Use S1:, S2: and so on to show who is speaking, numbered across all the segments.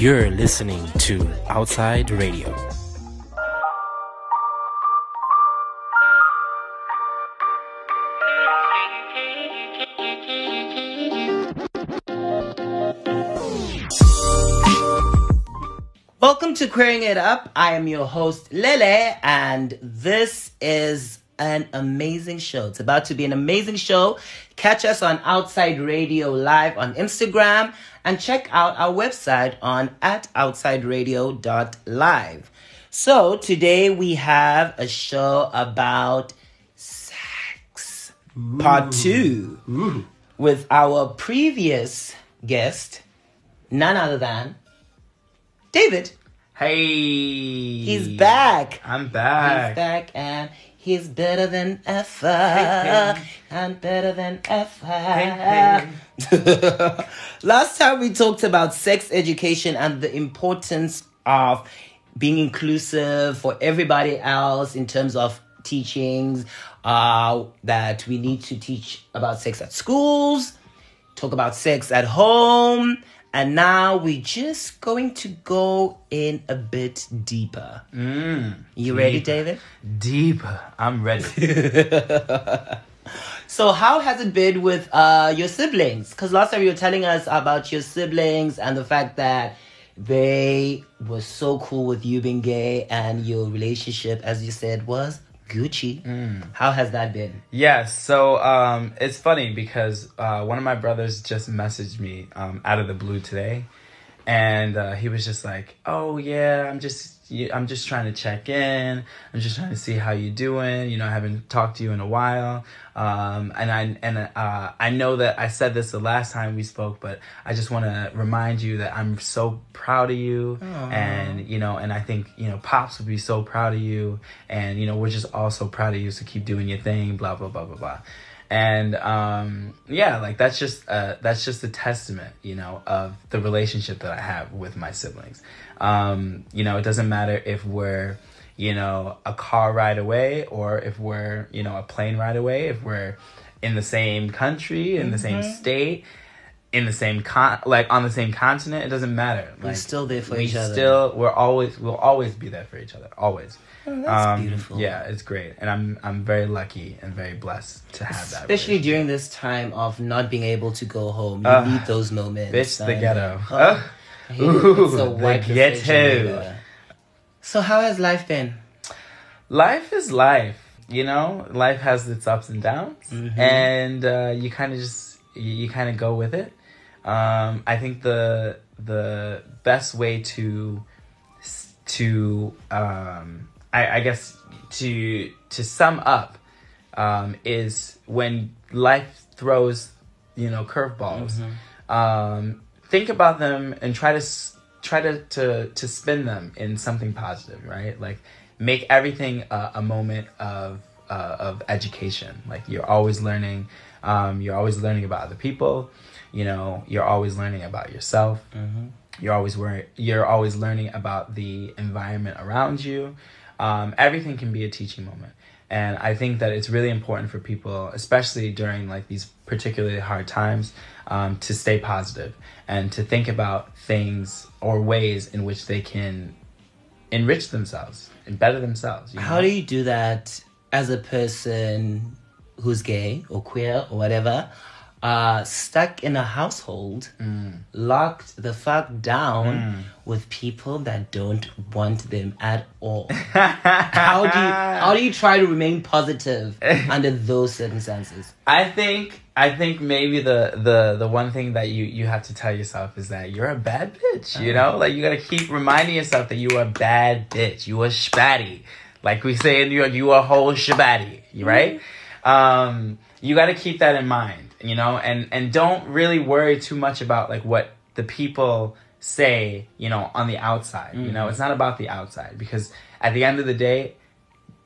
S1: You're listening to Outside Radio.
S2: Welcome to Queering It Up. I am your host, Lele, and this is an amazing show. It's about to be an amazing show. Catch us on Outside Radio Live on Instagram and check out our website on at outsideradio.live. So today we have a show about sex, part two, with our previous guest, none other than David.
S3: Hey.
S2: He's back.
S3: I'm back.
S2: He's
S3: back.
S2: back and he's better than ever.
S3: hey.
S2: And better than ever.
S3: hey.
S2: Last time we talked about sex education and the importance of being inclusive for everybody else in terms of teachings, uh, that we need to teach about sex at schools, talk about sex at home, and now we're just going to go in a bit deeper. you ready, David?
S3: Deeper. I'm ready.
S2: So, how has it been with uh, your siblings? Because last time you were telling us about your siblings and the fact that they were so cool with you being gay and your relationship, as you said, was Gucci. How has that been?
S3: yeah, so um, it's funny because uh, one of my brothers just messaged me um, out of the blue today. And uh, he was just like, "Oh yeah, I'm just, I'm just trying to check in. I'm just trying to see how you're doing. You know, I haven't talked to you in a while. Um, and I and uh, I know that I said this the last time we spoke, but I just want to remind you that I'm so proud of you. And you know, and I think you know, pops would be so proud of you. And you know, we're just all so proud of you. So keep doing your thing. Blah blah blah blah blah and um yeah like that's just uh that's just a testament you know of the relationship that i have with my siblings. Um you know it doesn't matter if we're you know a car ride away or if we're you know a plane ride away if we're in the same country in the same state in the same con like on the same continent it doesn't matter like
S2: still there for
S3: we
S2: each other.
S3: still we're always we'll always be there for each other always
S2: Oh, that's
S3: um,
S2: beautiful.
S3: yeah it's great and i'm i'm very lucky and very blessed to have that
S2: Especially during this time of not being able to go home. You
S3: Ugh.
S2: need those moments.
S3: Bitch, the ghetto.
S2: Oh,
S3: Ugh.
S2: I hate it. It's white
S3: the ghetto.
S2: So, how has life been?
S3: life is life you know life has its ups and downs
S2: Mm-hmm.
S3: and uh, you kind of just you, you kind of go with it um, i think the the best way to to um, I, I guess to to sum up um, is when life throws you know curveballs um, think about them and try to try to, to to spin them in something positive right? Like make everything a, a moment of uh, of education. Like you're always learning um, you're always learning about other people you know you're always learning about yourself. You're always worry, you're always learning about the environment around you. Um, everything can be a teaching moment. And i think that it's really important for people especially during like these particularly hard times um, to stay positive and to think about things or ways in which they can enrich themselves and better themselves you
S2: How
S3: know?
S2: do you do that as a person who's gay or queer or whatever, uh, stuck in a household, locked the fuck down with people that don't want them at all? how do you how do you try to remain positive under those circumstances?
S3: I think I think maybe the the the one thing that you you have to tell yourself is that you're a bad bitch. You know, like you gotta keep reminding yourself that you are a bad bitch. You a spatty, like we say in New York. You a whole shabbatty, right? Um, you gotta keep that in mind. You know, and and don't really worry too much about like what the people say. You know, on the outside. You know, mm-hmm. it's not about the outside because at the end of the day,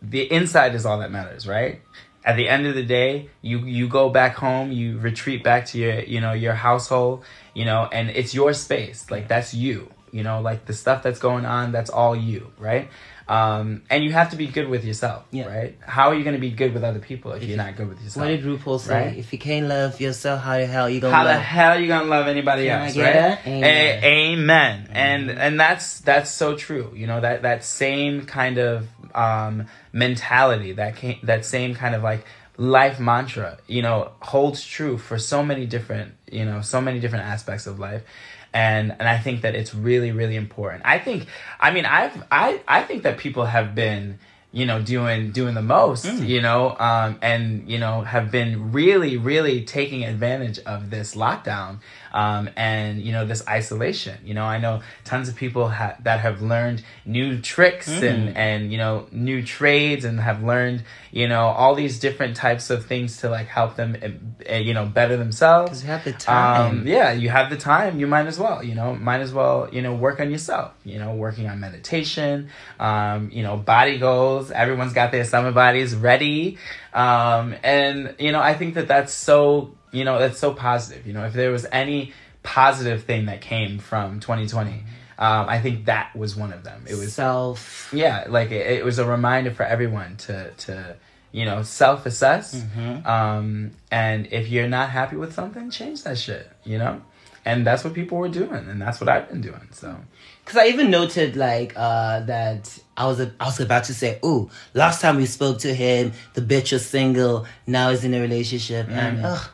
S3: the inside is all that matters, right? at the end of the day, you you go back home, you retreat back to your you know your household, you know, and it's your space. Like that's you. You know, like the stuff that's going on, that's all you, right? Um, and you have to be good with yourself,
S2: Yeah.
S3: right? How are you going to be good with other people if, you're not good with yourself?
S2: What did RuPaul say?
S3: Right.
S2: If you can't love yourself, how the hell you gonna
S3: How
S2: love?
S3: the hell you gonna love anybody
S2: Can
S3: else, right?
S2: Amen.
S3: A- amen. And and that's that's so true. You know that that same kind of um, mentality, that can, that same kind of like life mantra, you know, holds true for so many different, you know, so many different aspects of life. And and I think that it's really really important. I think I mean I've I I think that people have been you know doing doing the most you know um and you know have been really really taking advantage of this lockdown um and you know this isolation you know i know tons of people ha- that have learned new tricks and and you know new trades and have learned you know all these different types of things to like help them uh, you know better themselves
S2: you have the time.
S3: um, yeah, you have the time. You might as well, you know, might as well, you know, work on yourself. You know, working on meditation. Um, you know, body goals. Everyone's got their summer bodies ready. Um, and you know, I think that that's so, you know, that's so positive. You know, if there was any positive thing that came from 2020, um, I think that was one of them. It was
S2: self.
S3: yeah like it, it was a reminder for everyone to to you know self-assess um and if you're not happy with something change that shit you know and that's what people were doing and that's what i've been doing so
S2: Because I even noted like uh, that I was I was about to say, "Ooh, last time we spoke to him, the bitch was single. Now he's in a relationship." And ugh,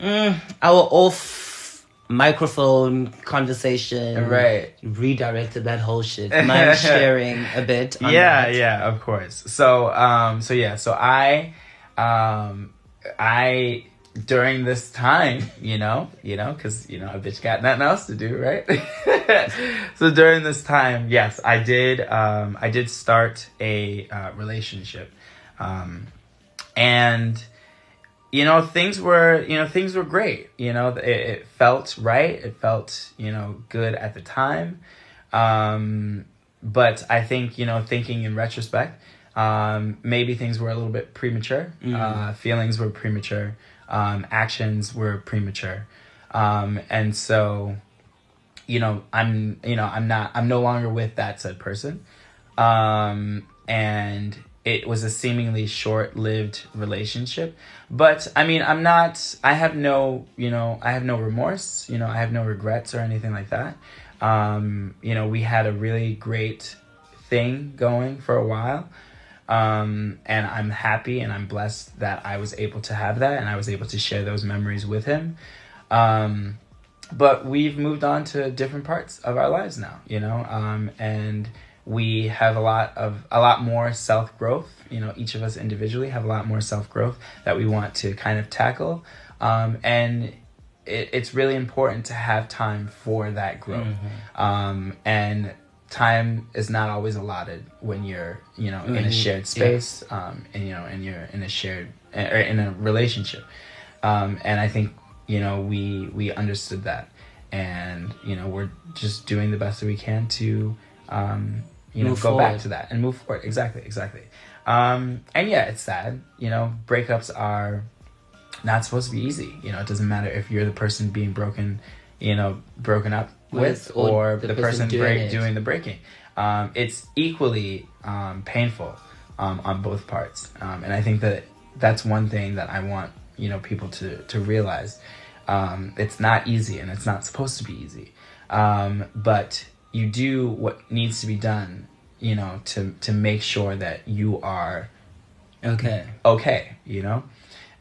S2: mm, our off microphone conversation
S3: Right.
S2: redirected that whole shit. Mind sharing a bit? On
S3: yeah
S2: that?
S3: yeah of course so um so yeah so i um i during this time you know you know because you know a bitch got nothing else to do right so during this time yes i did um i did start a uh, relationship um and you know things were you know things were great. You know it, it felt right. It felt you know good at the time. Um but i think you know thinking in retrospect um maybe things were a little bit premature. Uh feelings were premature. Um actions were premature. Um and so you know i'm you know i'm not i'm no longer with that said person. Um and it was a seemingly short-lived relationship. But i mean i'm not i have no you know i have no remorse you know i have no regrets or anything like that. Um you know we had a really great thing going for a while. Um, and I'm happy and I'm blessed that I was able to have that and I was able to share those memories with him. Um, but we've moved on to different parts of our lives now, you know, um, and we have a lot of a lot more self growth. You know, each of us individually have a lot more self growth that we want to kind of tackle, um, and it, it's really important to have time for that growth. Um, and time is not always allotted when you're you know in a
S2: Mhm.
S3: shared space um, and you know and you're in a shared or in a relationship um, and i think you know we we understood that and you know we're just doing the best that we can to um, you know
S2: Move
S3: go back to that and move forward. Exactly exactly. Um, and yeah it's sad. You know breakups are not supposed to be easy. You know it doesn't matter if you're the person being broken you know broken up with,
S2: With, or
S3: or,
S2: the
S3: the,
S2: person
S3: person,
S2: doing
S3: break, doing the breaking. Um, it's equally um, painful um, on both parts. Um, and i think that that's one thing that i want you know people to to realize. Um, it's not easy and it's not supposed to be easy. Um, but you do what needs to be done you know to to make sure that you are
S2: Okay.
S3: okay you know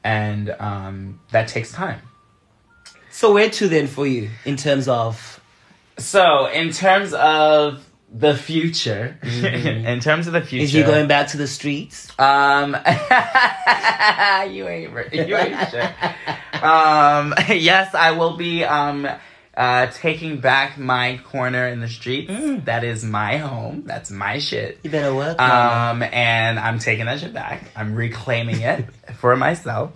S3: and um, that takes time
S2: So where to then for you in terms of
S3: so in terms of the future in terms of the future
S2: is you going back to the streets?
S3: Um, you ain't you ain't sure. Um, yes, I will be um uh taking back my corner in the streets.
S2: Mm.
S3: That is my home. That's my shit.
S2: You better work.
S3: Um, and I'm taking that shit back. I'm reclaiming it for myself.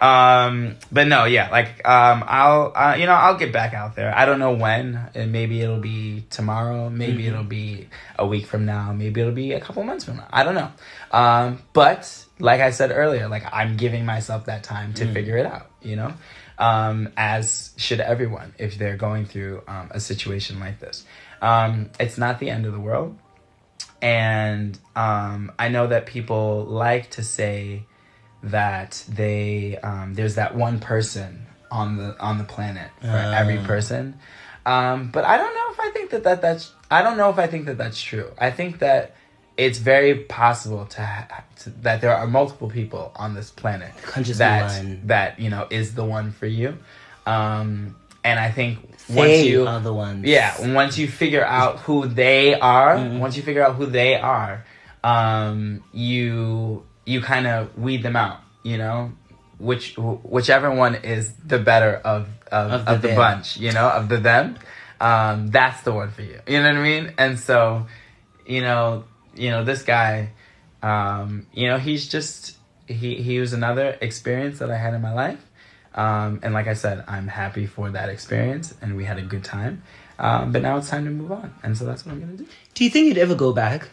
S3: Um, but no, yeah, like um, I'll uh, you know I'll get back out there. I don't know when. And maybe it'll be tomorrow. Maybe
S2: Mm-hmm.
S3: it'll be a week from now. Maybe it'll be a couple months from now. I don't know. Um, but like I said earlier, like I'm giving myself that time
S2: Mm.
S3: to figure it out. You know, um, as should everyone if they're going through um, a situation like this. Um, it's not the end of the world and um, I know that people like to say that they um, there's that one person on the on the planet for every person, um, but I don't know if I think that, that that's I don't know if I think that that's true. I think that it's very possible to, ha- to that there are multiple people on this planet
S2: be
S3: that that you know is the one for you, um, and I think once you
S2: are the ones.
S3: yeah, once you figure out who they are, once you figure out who they are, um, you you kind of weed them out. You know, which whichever one is the better of of,
S2: Of
S3: of
S2: the
S3: the, bunch. You know, of the them. Um, that's the one for you. You know what I mean? And so, you know, you know this guy. Um, you know, he's just he he was another experience that I had in my life. Um, and like I said, I'm happy for that experience, and we had a good time. Um, but now it's time to move on, and so that's what I'm gonna do.
S2: Do you think you'd ever go back?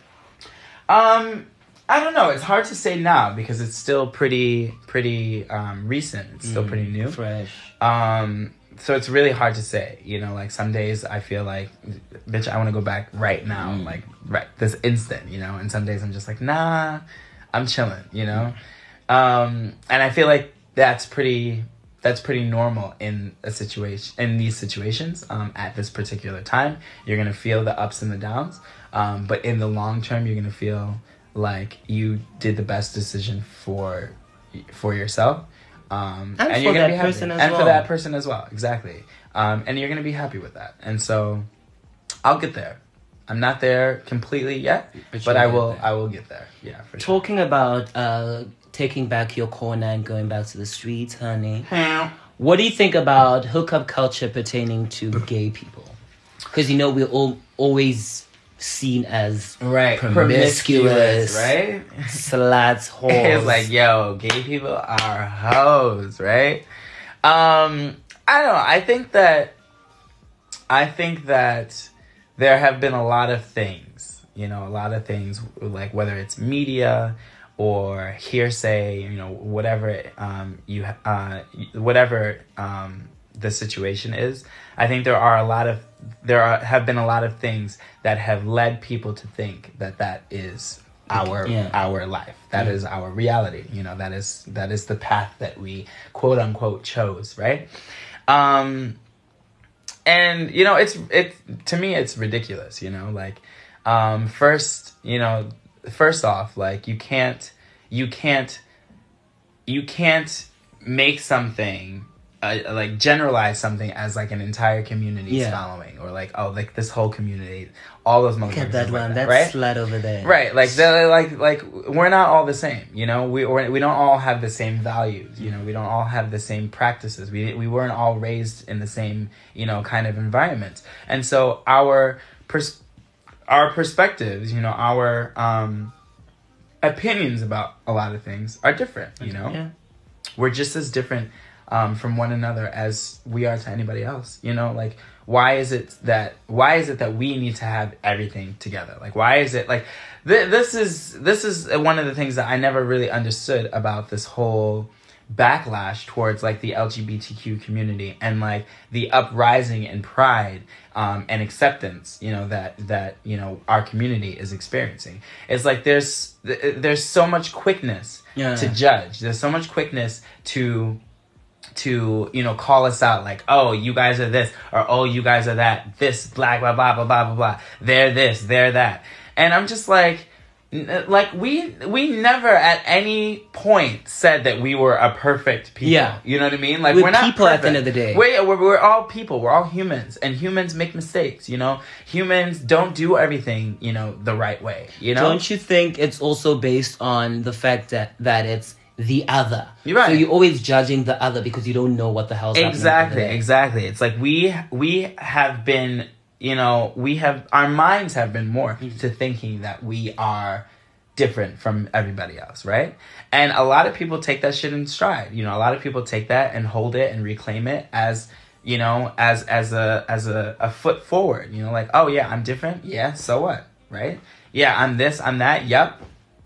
S3: Um, I don't know. It's hard to say now because it's still pretty pretty um, recent. It's still pretty new.
S2: Fresh.
S3: Um, so it's really hard to say. You know, like some days I feel like, bitch, I want to go back right now, like right this instant. You know, and some days I'm just like, nah, I'm chilling. You know, um, and I feel like that's pretty that's pretty normal in a situation in these situations um, at this particular time. You're gonna feel the ups and the downs, um, but in the long term, you're gonna feel like you did the best decision for for yourself. Um,
S2: And
S3: you're
S2: for
S3: gonna
S2: that
S3: be happy.
S2: person as
S3: and
S2: well.
S3: for that person as well, exactly. Um, and you're gonna be happy with that. And so, I'll get there. I'm not there completely yet,
S2: But
S3: but, I will.
S2: there.
S3: I will get there. Yeah, for sure.
S2: Talking about uh, taking back your corner and going back to the streets, honey. What do you think about hookup culture pertaining to gay people? Because you know we're all always seen as
S3: Right,
S2: promiscuous,
S3: right?
S2: sluts, whores.
S3: It's like, yo, gay people are hoes, right? Um, I don't know. I think that I think that there have been a lot of things, you know, a lot of things like whether it's media or hearsay, you know, whatever um, you uh, whatever um, the situation is. I think there are a lot of there are, have been a lot of things that have led people to think that that is our
S2: Yeah.
S3: our life. That is our reality. You know, that is that is the path that we quote unquote chose, right? Um, and you know it's it to me it's ridiculous you know like um first you know first off like you can't you can't you can't make something uh, like generalize something as like an entire community's
S2: Yeah.
S3: following or like oh like this whole community all those
S2: Look
S3: motherfuckers
S2: at that one,
S3: that,
S2: that
S3: right
S2: slut over there.
S3: Right, like they're like like we're not all the same, you know. We we're, we don't all have the same values, you know. We don't all have the same practices. We we weren't all raised in the same you know kind of environment, and so our pers- our perspectives, you know, our um opinions about a lot of things are different. You know,
S2: Yeah.
S3: we're just as different um, from one another as we are to anybody else you know? Like why is it that why is it that we need to have everything together? Like why is it like th- this is this is one of the things that i never really understood about this whole backlash towards like the lgbtq community and like the uprising and pride um, and acceptance you know that that you know our community is experiencing. It's like there's th- there's so much quickness
S2: Yeah.
S3: to judge. There's so much quickness to to you know call us out like oh you guys are this or oh you guys are that this blah blah blah blah blah blah blah they're this they're that. And i'm just like uh, like we we never at any point said that we were a perfect people.
S2: Yeah.
S3: you know what i mean? Like
S2: We're
S3: we're, not
S2: people at the end of the day.
S3: we're, we're, we're all people. We're all humans and humans make mistakes you know? Humans don't do everything you know the right way you know?
S2: Don't you think it's also based on the fact that that it's the other?
S3: You're right.
S2: So you're always judging the other because you don't know what the hell's happening.
S3: exactly exactly it's like we we have been you know we have our minds have been morphed mm-hmm. to thinking that we are different from everybody else, right? And a lot of people take that shit in stride. You know, a lot of people take that and hold it and reclaim it as you know, as as a as a, a foot forward. You know, like, oh yeah, I'm different. Yeah, so what? Right? Yeah, I'm this, I'm that. Yep.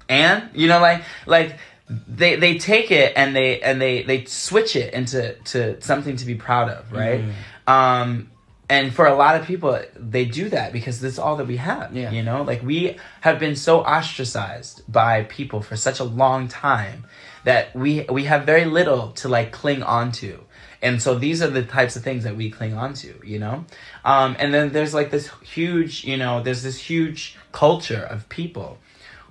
S3: And you know, like like they they take it and they and they they switch it into to something to be proud of, right? Um and for a lot of people they do that because that's all that we have
S2: Yeah.
S3: you know like we have been so ostracized by people for such a long time that we we have very little to like cling on to and so these are the types of things that we cling on to you know um, and then there's like this huge you know there's this huge culture of people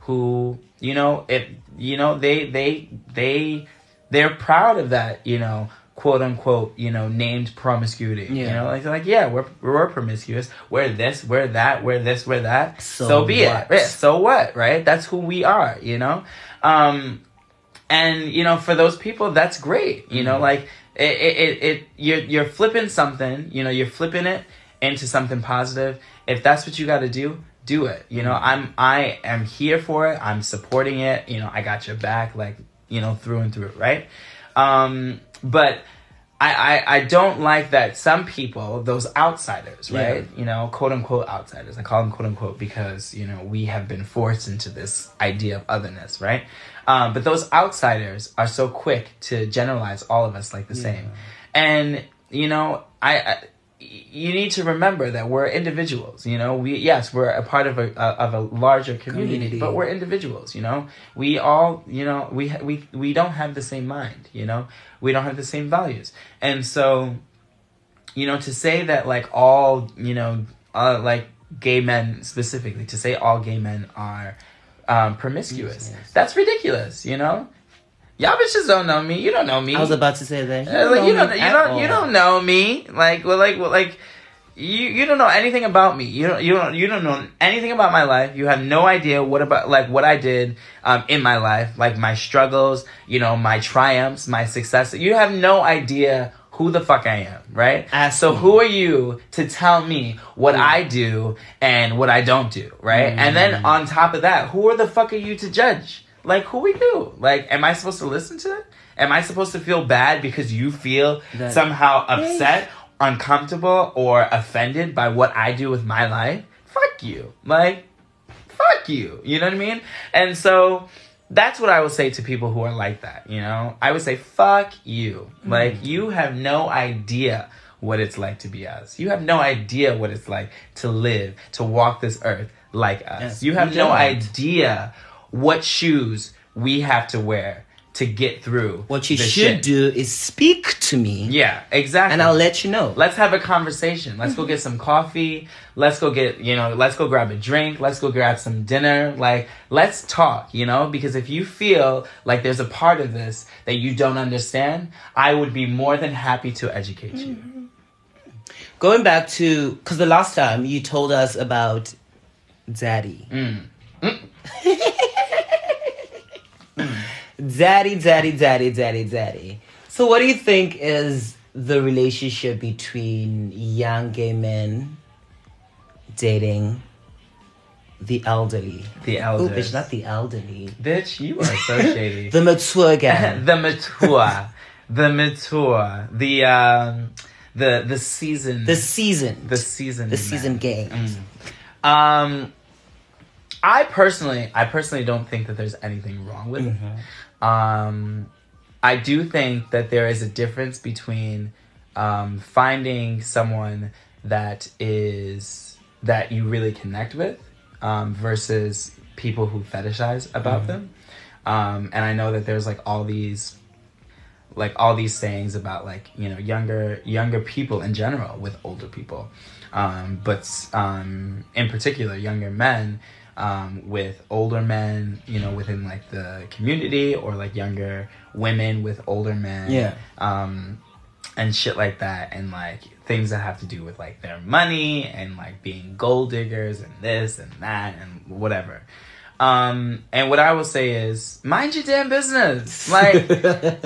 S3: who you know it you know they they they they're proud of that you know quote unquote you know named promiscuity. You know like they're like yeah we're we're promiscuous. We're this we're that we're this we're that.
S2: So
S3: so, be
S2: what?
S3: it Yeah, so what right? That's who we are you know? Um and you know for those people that's great you
S2: Mm-hmm.
S3: know like it, it, it, it you're you're flipping something you know you're flipping it into something positive. If that's what you got to do do it you know i'm i am here for it i'm supporting it you know i got your back like you know through and through right um but I, I, I don't like that some people, those outsiders,
S2: Yeah.
S3: right? You know, quote unquote outsiders. I call them quote unquote because, you know, we have been forced into this idea of otherness, right? Um, but those outsiders are so quick to generalize all of us like the same. And, you know, I, I you need to remember that we're individuals, you know. We yes, we're a part of a of a larger community,
S2: Community.
S3: but we're individuals, you know. We all, you know, we we we don't have the same mind, you know. We don't have the same values, and so, you know, to say that like all, you know, uh, like gay men specifically, to say all gay men are um, promiscuous,
S2: Yes.
S3: that's ridiculous, you know. Y'all bitches don't know me. You don't know me.
S2: I was about to say that.
S3: Uh, like, you don't, you don't, you don't know me. Like, well, like, well, like, you, you don't know anything about me. You don't, you don't, you don't know anything about my life. You have no idea what about, like, what I did, um, in my life, like my struggles, you know, my triumphs, my success. You have no idea who the fuck I am, right?
S2: Ask
S3: so
S2: me.
S3: who are you to tell me what I do and what I don't do, right? And
S2: Mm.
S3: then on top of that, who are the fuck are you to judge? Like, who are you? Like, am I supposed to listen to it? Am I supposed to feel bad because you feel
S2: That-
S3: somehow upset, uncomfortable, or offended by what I do with my life? Fuck you. Like, fuck you. You know what I mean? And so that's what I would say to people who are like that, you know? I would say, fuck you.
S2: Mm.
S3: Like, you have no idea what it's like to be us. You have no idea what it's like to live, to walk this earth like us.
S2: Yes,
S3: you have no
S2: don't.
S3: idea what shoes we have to wear to get through.
S2: What you should
S3: shit.
S2: do is speak to me,
S3: Yeah, exactly.
S2: and I'll let you know.
S3: Let's have a conversation. Let's go get some coffee. Let's go get, you know, let's go grab a drink. Let's go grab some dinner. Like, let's talk, you know, because if you feel like there's a part of this that you don't understand, I would be more than happy to educate you.
S2: Going back to because the last time you told us about daddy,
S3: Mm.
S2: daddy, daddy, daddy, daddy, daddy. So, what do you think is the relationship between young gay men dating the elderly?
S3: The elders.
S2: bitch, not the elderly.
S3: Bitch, you are so shady.
S2: The mature guy.
S3: the mature, the mature, the um, the the season,
S2: the season.
S3: the season,
S2: the season gay.
S3: Um, I personally, I personally don't think that there's anything wrong with it. Um, I do think that there is a difference between um, finding someone that is that you really connect with um, versus people who fetishize about them. Um, and I know that there's like all these like all these sayings about like you know younger younger people in general with older people um, but um, in particular younger men um, with older men you know within like the community or like younger women with older men
S2: Yeah.
S3: um, and shit like that and like things that have to do with like their money and like being gold diggers and this and that and whatever um, and what I will say is, mind your damn business. Like,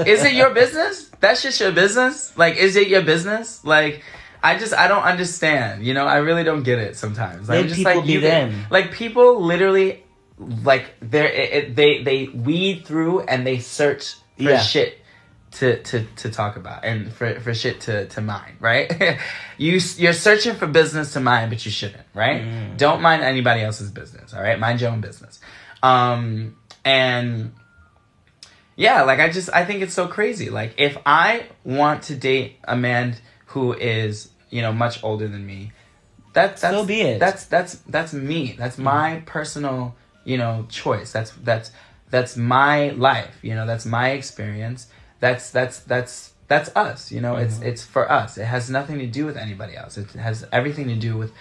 S3: is it your business? That's just your business. Like, is it your business? Like, I just I don't understand. You know, I really don't get it sometimes.
S2: Let
S3: I'm just
S2: people
S3: like
S2: be
S3: you.
S2: them.
S3: Like people literally like they're it, it- they they weed through and they search for
S2: Yeah.
S3: shit to, to, to talk about and for, for shit to, to mine, right? you you're searching for business to mine, but you shouldn't, right? Don't mind anybody else's business, all right? Mind your own business. Um, and yeah, like I just I think it's so crazy. Like if I want to date a man who is you know much older than me, that, that's
S2: So be it.
S3: That's that's that's me. That's my personal you know choice. That's that's that's my life. You know that's my experience. That's that's that's that's us. You know it's it's for us. It has nothing to do with anybody else. It has everything to do with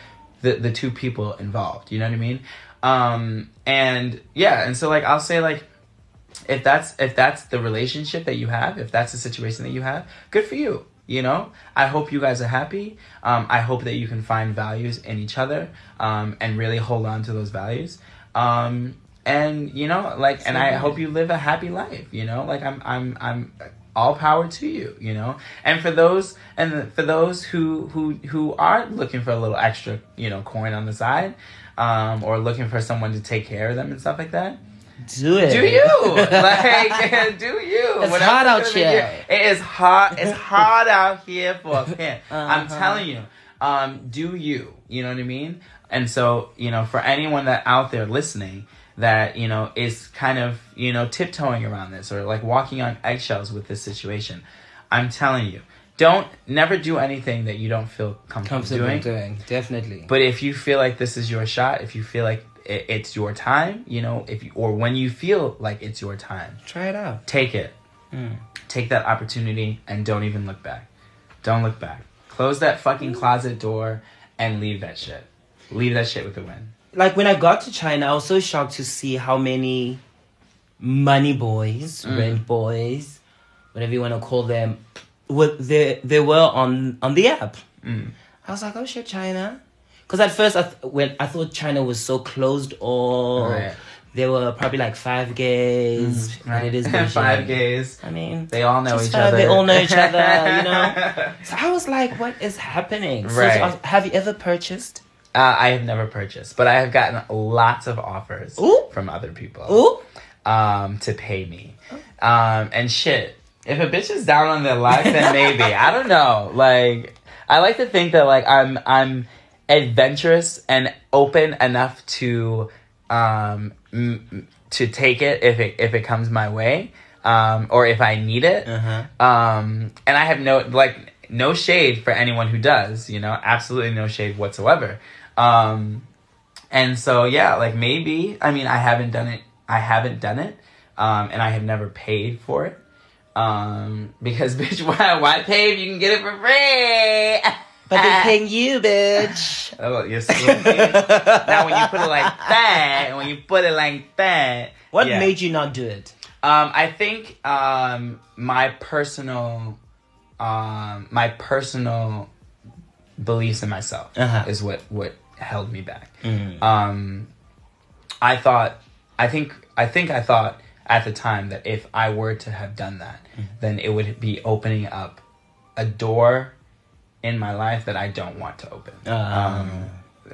S3: the the two people involved. You know what I mean? Um and yeah, and so like I'll say like if that's if that's the relationship that you have if that's the situation that you have good for you you know? I hope you guys are happy. Um, i hope that you can find values in each other um, and really hold on to those values. Um, and you know like and i hope you live a happy life you know? Like i'm i'm i'm all power to you you know? And for those and for those who who who are looking for a little extra you know coin on the side um, or looking for someone to take care of them and stuff like that
S2: Do it.
S3: do you like do you
S2: It's
S3: Whatever's
S2: hot out here.
S3: it is hot it's hot out here for a pimp i'm
S2: Uh-huh.
S3: telling you um do you you know what i mean and so you know for anyone that out there listening that you know is kind of you know tiptoeing around this or like walking on eggshells with this situation i'm telling you don't never do anything that you don't feel comfortable,
S2: Comfortable
S3: doing
S2: doing. Definitely.
S3: but if you feel like this is your shot, if you feel like it's your time, you know, if you, or when you feel like it's your time,
S2: Try it out.
S3: take it. Take that opportunity and don't even look back. Don't look back. Close that fucking closet door and leave that shit. Leave that shit with the wind.
S2: like when I got to China, I was so shocked to see how many money boys,
S3: Mm.
S2: rent boys, whatever you want to call them, were they they were on on the app.
S3: Mm.
S2: I was like, oh shit, China. Because at first, I th- when I thought China was so closed, or
S3: Right.
S2: there were probably like five gays. and It is
S3: five gays.
S2: I mean,
S3: They all know each
S2: five,
S3: other.
S2: They all know each other, you know. So I was like, what is happening?
S3: Right.
S2: so have you ever purchased?
S3: Uh, I have never purchased, but I have gotten lots of offers
S2: Ooh.
S3: from other people.
S2: Ooh.
S3: um, to pay me. Um, and shit, if a bitch is down on their luck, then maybe. I don't know. Like, I like to think that like I'm I'm adventurous and open enough to um m- to take it if it if it comes my way. Um, or if I need it.
S2: Uh-huh.
S3: Um, and I have no like no shade for anyone who does, you know, absolutely no shade whatsoever. Um, and so yeah, like maybe I mean I haven't done it. I haven't done it, um, and I have never paid for it. Um, because bitch, why why pay if you can get it for free?
S2: But they're paying you, bitch.
S3: Oh, you're so bitch. now when you put it like that, when you put it like that,
S2: What
S3: yeah.
S2: made you not do it?
S3: Um, I think um, my personal, um, my personal beliefs in myself
S2: Uh-huh.
S3: is what what held me back. Um, I thought, I think, I think I thought at the time that if I were to have done that, then it would be opening up a door in my life that I don't want to open.
S2: Ah.
S3: Um,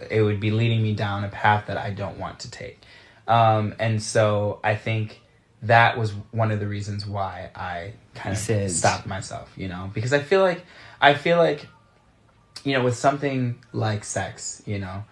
S3: it would be leading me down a path that I don't want to take. Um, and so I think that was one of the reasons why I kind of stopped myself, you know, because I feel like I feel like you know with something like sex, you know,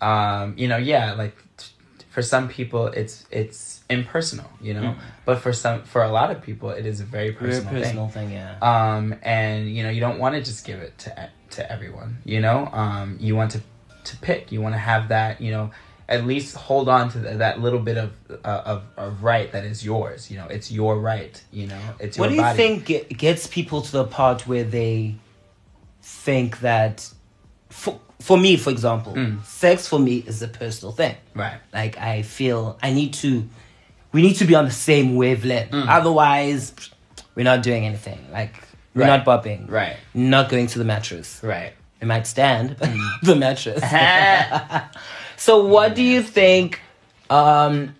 S3: um, you know, yeah, like t- for some people it's it's impersonal, you know, but for some for a lot of people it is a very
S2: Very
S3: personal, thing
S2: personal thing, yeah.
S3: um, and you know you don't want to just give it to to everyone. You know, um, you want to to pick. You want to have that. You know, at least hold on to th- that little bit of, uh, of of right that is yours. You know, it's your right. You know, it's your
S2: what do you
S3: body.
S2: think ge- gets people to the part where they think that, for, for me, for example,
S3: Mm.
S2: sex for me is a personal thing.
S3: Right.
S2: Like I feel I need to, we need to be on the same wavelength.
S3: Mm.
S2: Otherwise, we're not doing anything. Like we're
S3: Right.
S2: not bopping.
S3: Right.
S2: Not going to the mattress.
S3: Right.
S2: We might stand
S3: Mm.
S2: the mattress. so what do you think um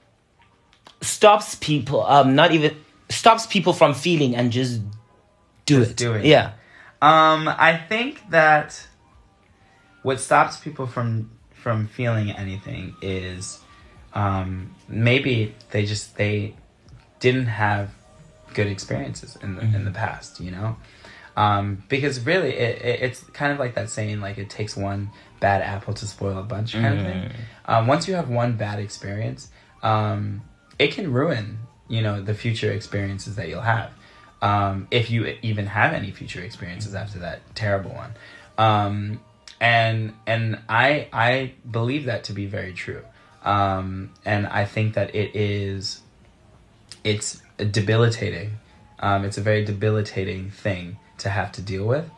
S2: stops people um not even stops people from feeling and just do
S3: Just
S2: it.
S3: do it.
S2: Yeah.
S3: Um, I think that what stops people from from feeling anything is um, maybe they just they didn't have good experiences in the in the past, you know. Um, because really, it, it, it's kind of like that saying, like it takes one bad apple to spoil a bunch, kind of thing. Um, once you have one bad experience, um, it can ruin, you know, the future experiences that you'll have, um, if you even have any future experiences after that terrible one. Um, and and I I believe that to be very true, um, and I think that it is, it's debilitating. Um, it's a very debilitating thing to have to deal with.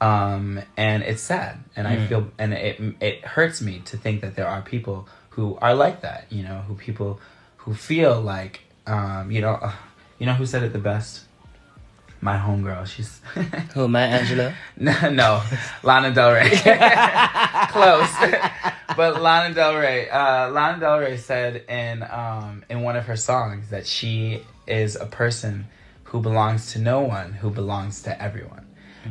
S3: Um, and it's sad, and I feel, and it it hurts me to think that there are people who are like that. You know, who people who feel like, um, you know, uh, you know who said it the best. My homegirl, she's
S2: Who, My Angela?
S3: no, no, Lana Del Rey. Close, but Lana Del Rey. Uh, Lana Del Rey said in um, in one of her songs that she is a person who belongs to no one, who belongs to everyone.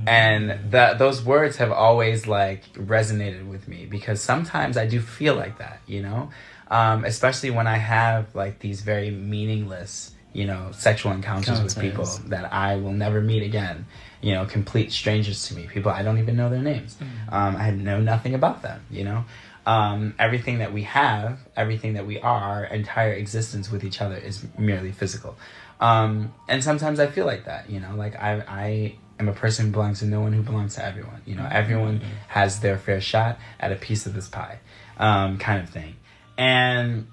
S3: And that those words have always like resonated with me because sometimes I do feel like that, you know, um, especially when I have like these very meaningless, you know, sexual encounters with people that I will never meet again. You know, complete strangers to me, people I don't even know their names. Um, I know nothing about them. You know, um, everything that we have, everything that we are, our entire existence with each other is merely physical. Um, and sometimes I feel like that. You know, like I I am a person who belongs to no one who belongs to everyone. You know, everyone has their fair shot at a piece of this pie, um, kind of thing. And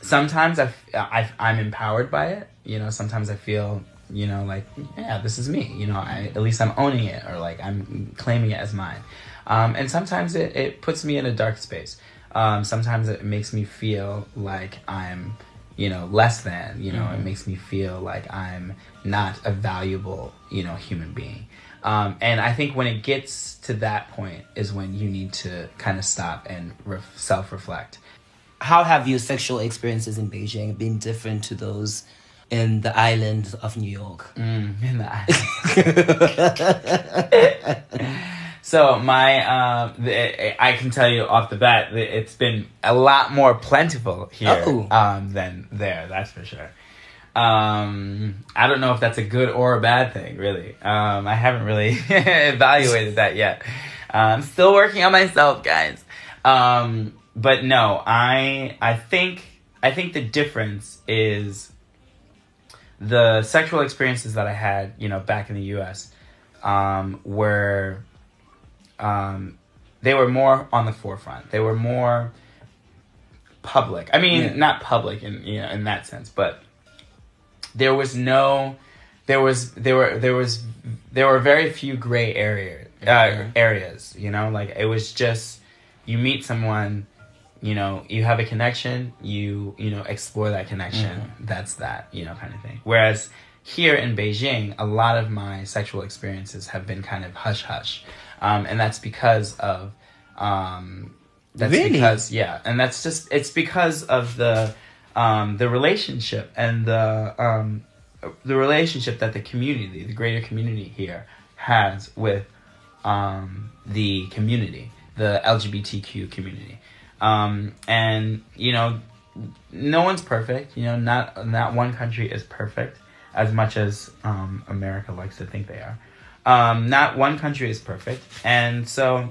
S3: sometimes I, I, I'm empowered by it. You know, sometimes I feel you know like yeah, this is me. You know, I at least I'm owning it or like I'm claiming it as mine. Um, and sometimes it, it puts me in a dark space. Um, sometimes it makes me feel like I'm you know less than. You know, it makes me feel like I'm not a valuable you know human being. Um, and I think when it gets to that point is when you need to kind of stop and ref- self reflect.
S2: How have your sexual experiences in Beijing been different to those in the island of New York?
S3: Mm, in the so my um, the, I can tell you off the bat that it's been a lot more plentiful here
S2: Oh.
S3: um, than there. That's for sure. Um, I don't know if that's a good or a bad thing. Really, um, I haven't really evaluated that yet. I'm still working on myself, guys. Um, but no, I I think I think the difference is the sexual experiences that I had, you know, back in the U.S. Um, were um, they were more on the forefront. They were more public. I mean,
S2: Yeah.
S3: not public in you know in that sense, but there was no, there was there were there was there were very few gray area uh, areas. You know, like it was just you meet someone, you know, you have a connection, you you know explore that connection. That's that, you know, kind of thing. Whereas here in Beijing, a lot of my sexual experiences have been kind of hush hush, um, and that's because of. Um, that's
S2: Really?
S3: because yeah, and that's just it's because of the um, the relationship and the um, the relationship that the community, the greater community here, has with um, the community, the LGBTQ community, um, and you know, no one's perfect. You know, not not one country is perfect as much as um, America likes to think they are. Um, not one country is perfect, and so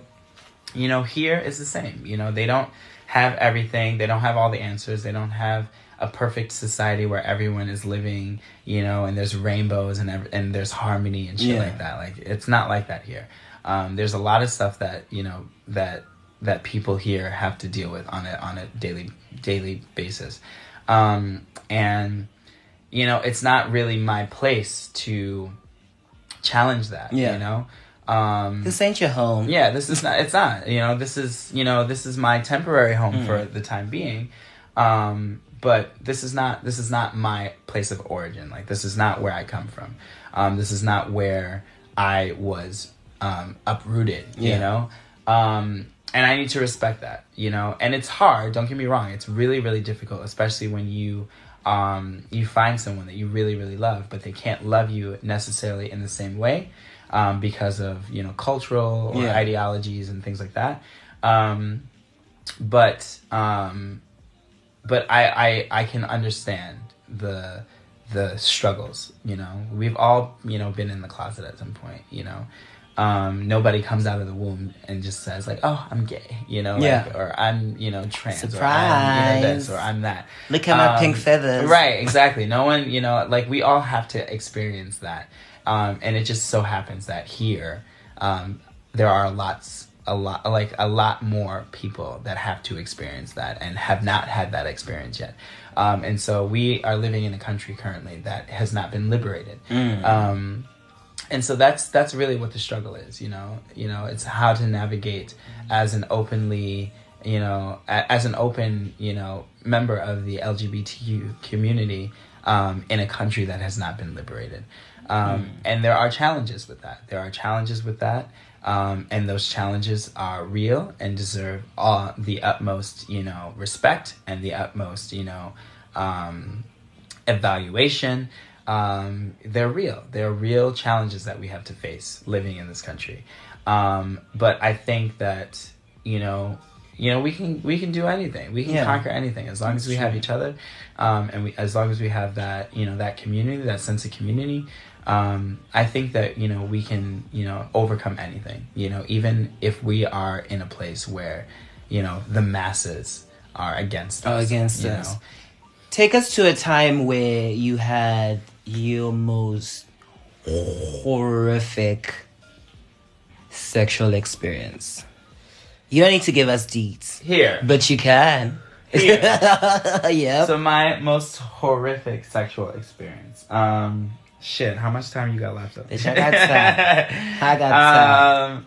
S3: you know, here is the same. You know, they don't have everything. They don't have all the answers. They don't have a perfect society where everyone is living, you know, and there's rainbows and ev- and there's harmony and shit
S2: Yeah.
S3: like that. Like it's not like that here. Um, there's a lot of stuff that you know that that people here have to deal with on a on a daily daily basis, um, and you know, it's not really my place to challenge that.
S2: Yeah.
S3: You know. Um,
S2: This ain't your home.
S3: yeah this is not it's not you know this is you know this is my temporary home for the time being um but this is not this is not my place of origin like this is not where i come from um this is not where i was um uprooted you know um and i need to respect that you know and it's hard don't get me wrong it's really really difficult especially when you um you find someone that you really really love but they can't love you necessarily in the same way um, because of you know cultural or
S2: Yeah.
S3: ideologies and things like that. Um, but um, but I, I I can understand the the struggles. You know, we've all you know been in the closet at some point. You know, um, nobody comes out of the womb and just says like, "Oh, I'm gay," you know, like, or I'm you know trans, or I'm you know, this,
S2: Surprise.
S3: or I'm that.
S2: Look at my
S3: Um,
S2: pink feathers.
S3: Right, exactly. No one, you know, like we all have to experience that, um, and it just so happens that here, um, there are lots, a lot, like a lot more people that have to experience that and have not had that experience yet, um, and so we are living in a country currently that has not been liberated. Um, and so that's that's really what the struggle is you know? You know it's how to navigate as an openly you know a, as an open you know member of the lgbtq community um, in a country that has not been liberated. Um, and there are challenges with that. There are challenges with that um, and those challenges are real and deserve all the utmost you know respect and the utmost you know um, evaluation. Um, they're real. They're real challenges that we have to face living in this country. Um, but I think that you know, you know, we can we can do anything. We can
S2: Yeah.
S3: conquer anything as long as we have each other, um, and we as long as we have that you know that community, that sense of community. Um, I think that you know we can you know overcome anything. You know, even if we are in a place where you know the masses are against us.
S2: against us.
S3: know.
S2: Take us to a time where you had your most horrific sexual experience. You don't need to give us deets,
S3: Here.
S2: but you can.
S3: Yeah. So my most horrific sexual experience. Um, shit. How much time you got left? Up?
S2: Bitch, I got time. I got time.
S3: Um,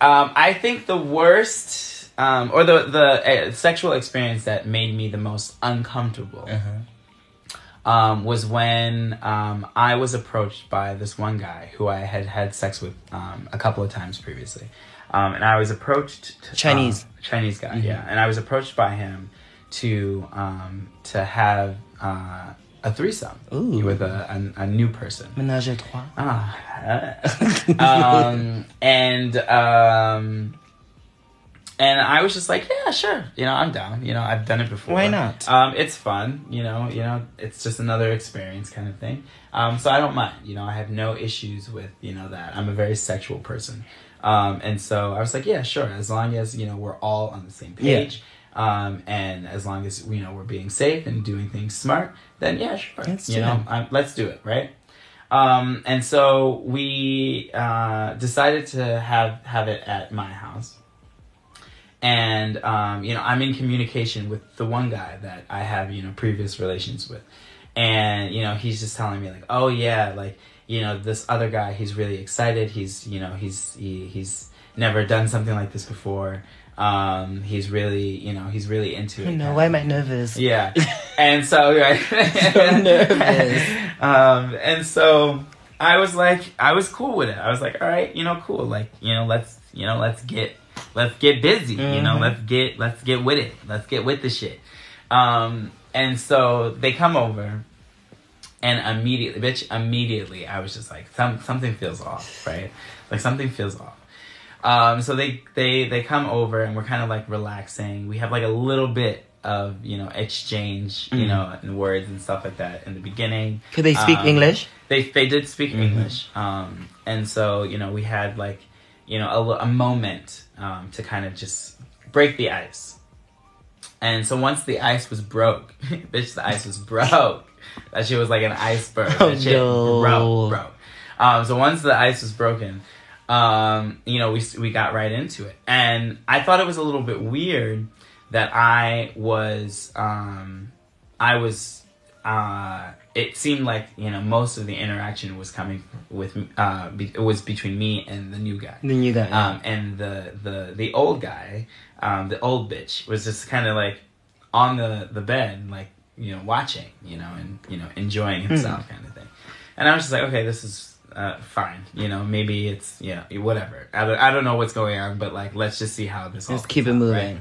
S3: um, I think the worst, um, or the the uh, sexual experience that made me the most uncomfortable.
S2: Uh-huh.
S3: Um, was when um, I was approached by this one guy who I had had sex with um, a couple of times previously, um, and I was approached to,
S2: Chinese.
S3: uh, Chinese guy, yeah, and I was approached by him to um, to have uh, a threesome
S2: Ooh.
S3: with a, a, a new person.
S2: Ménage à trois.
S3: Ah, um, and um, and I was just like, yeah, sure, you know, I'm down. You know, I've done it before.
S2: Why not?
S3: Um, it's fun. You know, you know, it's just another experience kind of thing. Um, so I don't mind. You know, I have no issues with you know that. I'm a very sexual person. Um, and so I was like, yeah, sure, as long as you know we're all on the same
S2: Yeah.
S3: page. Um, and as long as you know we're being safe and doing things smart, then yeah, sure.
S2: Let's
S3: you
S2: do
S3: know,
S2: it.
S3: um, let's do it, right? Um, and so we uh, decided to have have it at my house. And um, you know, I'm in communication with the one guy that I have you know previous relations with, and you know he's just telling me like, oh yeah, like you know this other guy, he's really excited. He's you know he's he, he's never done something like this before. Um, he's really you know he's really into it.
S2: You know, why am I nervous?
S3: yeah. And so, right.
S2: So nervous.
S3: Um, and so I was like, I was cool with it. I was like, all right, you know, cool. Like, you know, let's, you know, let's get, let's get busy. You know,
S2: Mhm.
S3: let's get, let's get with it. Let's get with the shit. Um, and so they come over. And immediately, bitch, immediately, I was just like, some something feels off, right? Like something feels off. Um, so they they they come over and we're kind of like relaxing. We have like a little bit of you know exchange, you
S2: Mhm.
S3: know, and words and stuff like that in the beginning.
S2: Could they speak
S3: Um,
S2: English?
S3: They they did speak
S2: Mhm.
S3: English, um, and so you know we had like you know a, a moment um, to kind of just break the ice. And so once the ice was broke, bitch, the ice was broke. That shit was like an iceberg.
S2: Oh,
S3: that shit
S2: no.
S3: broke, broke. Um, so once the ice was broken, um, you know, we we got right into it, and I thought it was a little bit weird that I was, um, I was, uh, it seemed like you know most of the interaction was coming with, uh, be, it was between me and the new guy.
S2: Then you got
S3: Um, and the the the old guy, um, the old bitch, was just kind of like on the the bed, like you know, watching, you know, and you know, enjoying himself, kind of thing. And I was just like, okay, this is uh, fine, you know, maybe it's yeah, whatever. I don't, I don't know what's going on, but like, let's just see how this. all
S2: Let's keep it
S3: out,
S2: moving.
S3: right?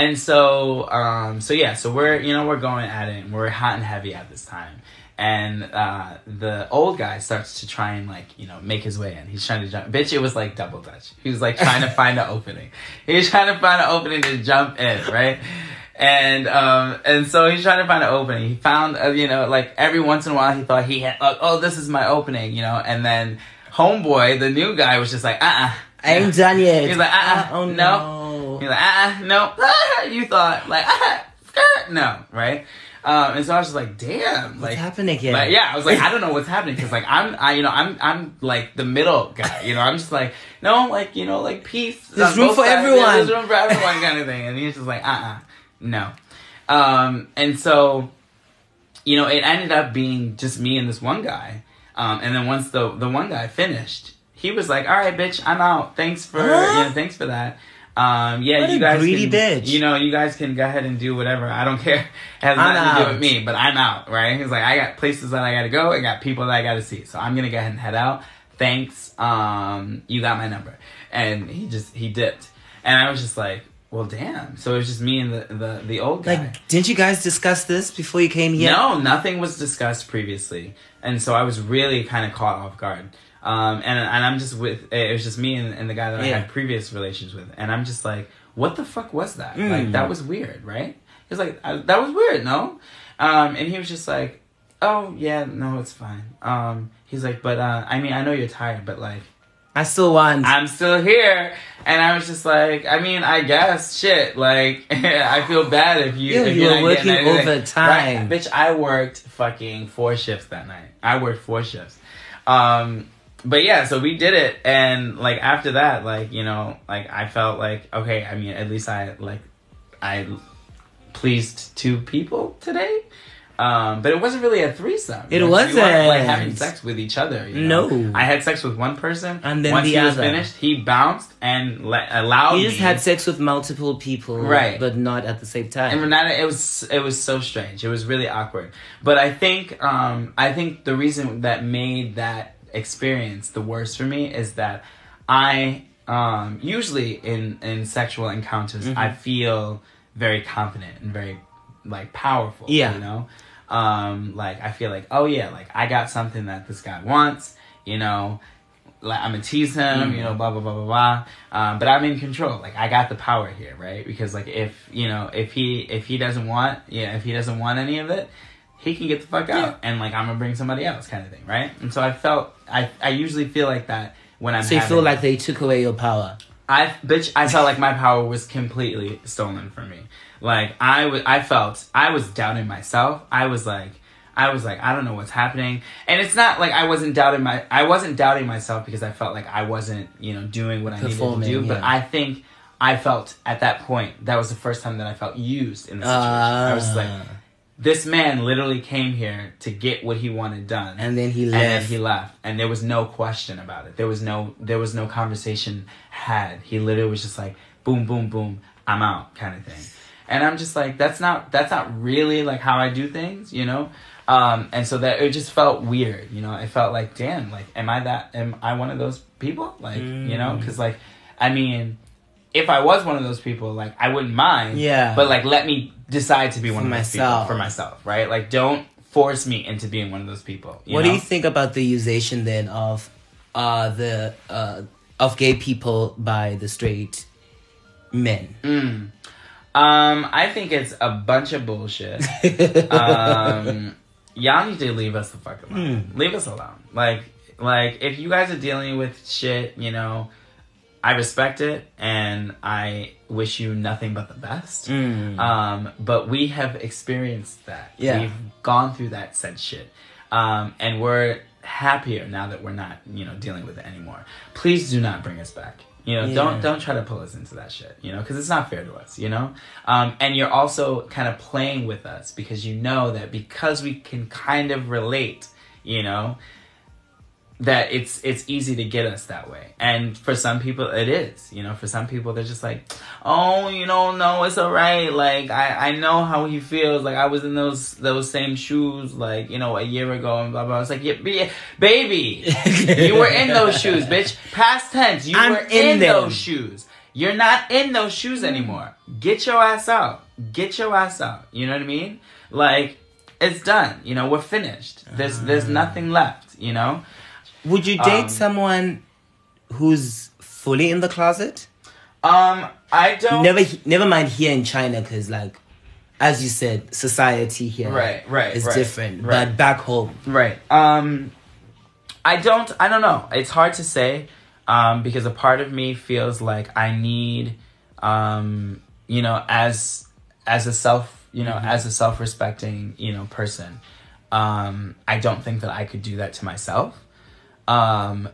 S3: And so, um, so yeah, so we're you know we're going at it, and we're hot and heavy at this time. And uh, the old guy starts to try and like you know make his way in. He's trying to jump. Bitch, it was like double dutch. He was like trying to find an opening. He was trying to find an opening to jump in, right? and um and so he's trying to find an opening. He found uh, you know like every once in a while he thought he had uh, oh this is my opening you know and then homeboy the new guy was just like uh uh
S2: I ain't done yet.
S3: He's like, uh-uh,
S2: oh
S3: no.
S2: no.
S3: He's like, ah, no, you thought like, skirt, no, right? Um, and so I was just like, damn, like,
S2: What's happening here?
S3: like, yeah, I was like, I don't know what's happening because like I'm, I, you know, I'm, I'm like the middle guy, you know, I'm just like, no, like, you know, like peace.
S2: There's room for
S3: sides.
S2: everyone.
S3: Yeah, there's room for everyone, kind of thing. And he's just like, uh, uh no. Um, and so, you know, it ended up being just me and this one guy. Um, and then once the the one guy finished, he was like, "All right, bitch, I'm out. Thanks for
S2: Huh?
S3: you know, thanks for that." Um, yeah,
S2: What
S3: you guys
S2: greedy
S3: can,
S2: bitch.
S3: You know, you guys can go ahead and do whatever. I don't care. It has
S2: I'm
S3: nothing to do with me, but I'm out. Right? He's like, I got places that I got to go. I got people that I got to see. So I'm gonna go ahead and head out. Thanks. Um, you got my number. And he just he dipped, and I was just like, well, damn. So it was just me and the the, the old guy.
S2: Like, didn't you guys discuss this before you came here?
S3: No, nothing was discussed previously, and so I was really kind of caught off guard. Um, and and I'm just with it was just me and, and the guy that I had previous relations with, and I'm just like, what the fuck was that?
S2: Mm.
S3: Like that was weird, right? He's like, I, that was weird, no? Um, and he was just like, oh yeah, no, it's fine. Um, he's like, but uh, I mean, I know you're tired, but like,
S2: I still want.
S3: I'm still here, and I was just like, I mean, I guess shit. Like, I feel bad if you
S2: Yeah,
S3: if
S2: you
S3: you're getting
S2: working overtime.
S3: Right, bitch. I worked fucking four shifts that night. I worked four shifts. Um, but yeah, so we did it, and like after that, like you know, like I felt like okay. I mean, at least I like I pleased two people today. Um, but it wasn't really a threesome.
S2: It
S3: You know, we weren't, like having sex with each other. You know?
S2: No.
S3: I had sex with one person,
S2: And then
S3: once
S2: the
S3: he was finished, he bounced and allowed
S2: He just
S3: me.
S2: had sex with multiple people,
S3: Right.
S2: But not at the same time.
S3: And Renata, it was it was so strange. It was really awkward. But I think um, I think the reason that made that experience the worst for me is that I um, usually in in sexual encounters
S2: Mm-hmm.
S3: I feel very confident and very like powerful.
S2: Yeah.
S3: you know, um, like I feel like oh yeah, like I got something that this guy wants. You know, like I'm gonna tease him, you know, blah blah blah blah blah. Um, but I'm in control. Like I got the power here, right? Because like if you know if he if he doesn't want yeah if he doesn't want any of it, he can get the fuck out, and like I'm gonna bring somebody else, kind of thing, right? And so I felt I I usually feel like that when I'm
S2: so you
S3: having-
S2: feel like they took away your power.
S3: I bitch, I felt like my power was completely stolen from me. Like I was, I felt I was doubting myself. I was like, I was like, I don't know what's happening. And it's not like I wasn't doubting my, I wasn't doubting myself because I felt like I wasn't, you know, doing what I needed to do. But. I think I felt at that point that was the first time that I felt used in the situation. I was like,
S2: Ah.
S3: This man literally came here to get what he wanted done.
S2: And then he
S3: and
S2: left.
S3: then he left. And there was no question about it. There was no there was no conversation had. He literally was just like boom boom boom i'm out kind of thing. And i'm just like that's not that's not really like how i do things you know? Um and so that it just felt weird you know? It felt like damn like am i that am i one of those people? Like you know? Because like i mean if I was one of those people, like I wouldn't mind.
S2: Yeah.
S3: But like, let me decide to be one
S2: For
S3: of those
S2: myself.
S3: people for myself, right? Like, don't force me into being one of those people.
S2: What
S3: know?
S2: do you think about the usation then of uh the uh of gay people by the straight men?
S3: Mm. Um, I think it's a bunch of bullshit. um, y'all need to leave us the fuck alone. Leave us alone. Like, like if you guys are dealing with shit, you know, I respect it and I wish you nothing but the best.
S2: Mm.
S3: Um, but we have experienced that.
S2: Yeah.
S3: We've gone through that said shit. Um, and we're happier now that we're not, you know, dealing with it anymore. Please do not bring us back. You know,
S2: Yeah.
S3: don't don't try to pull us into that shit. You know, because it's not fair to us. You know, um, and you're also kind of playing with us because you know that because we can kind of relate. You know, that it's it's easy to get us that way. And for some people it is you know for some people they're just like oh you know no it's all right like i i know how he feels like i was in those those same shoes like you know a year ago and blah blah. I was like yeah, be- baby you were in those shoes bitch. Past tense you
S2: I'm
S3: were
S2: in
S3: in, those shoes. You're not in those shoes mm. anymore. Get your ass out. Get your ass out. You know what i mean? Like it's done. You know we're finished. There's there's ah. nothing left you know
S2: Would you date
S3: Um,
S2: someone who's fully in the closet?
S3: Um, I don't.
S2: Never, never mind here in China, because like as you said, society here
S3: Right, right,
S2: is
S3: right,
S2: different.
S3: right.
S2: But back home,
S3: Right. Um I don't I don't know. It's hard to say um because a part of me feels like I need um you know as as a self, you know, as a self-respecting, you know, person. Um I don't think that I could do that to myself. Um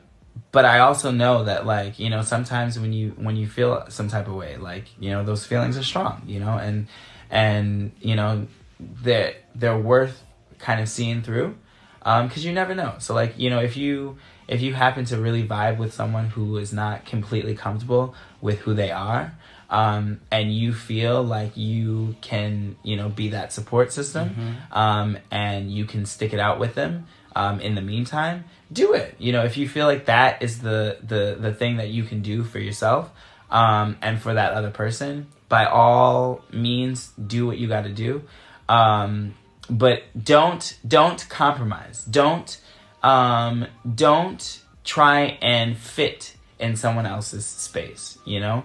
S3: but I also know that like, you know, sometimes when you when you feel some type of way, like, you know, those feelings are strong, you know, and and you know, they're they're worth kind of seeing through because you never know. So like you know if you if you happen to really vibe with someone who is not completely comfortable with who they are, um, and you feel like you can you know be that support system, um, and you can stick it out with them. Um, in the meantime, do it. You know, if you feel like that is the the the thing that you can do for yourself, um, and for that other person, by all means, do what you got to do. Um, but don't don't compromise. Don't um, don't try and fit in someone else's space. You know,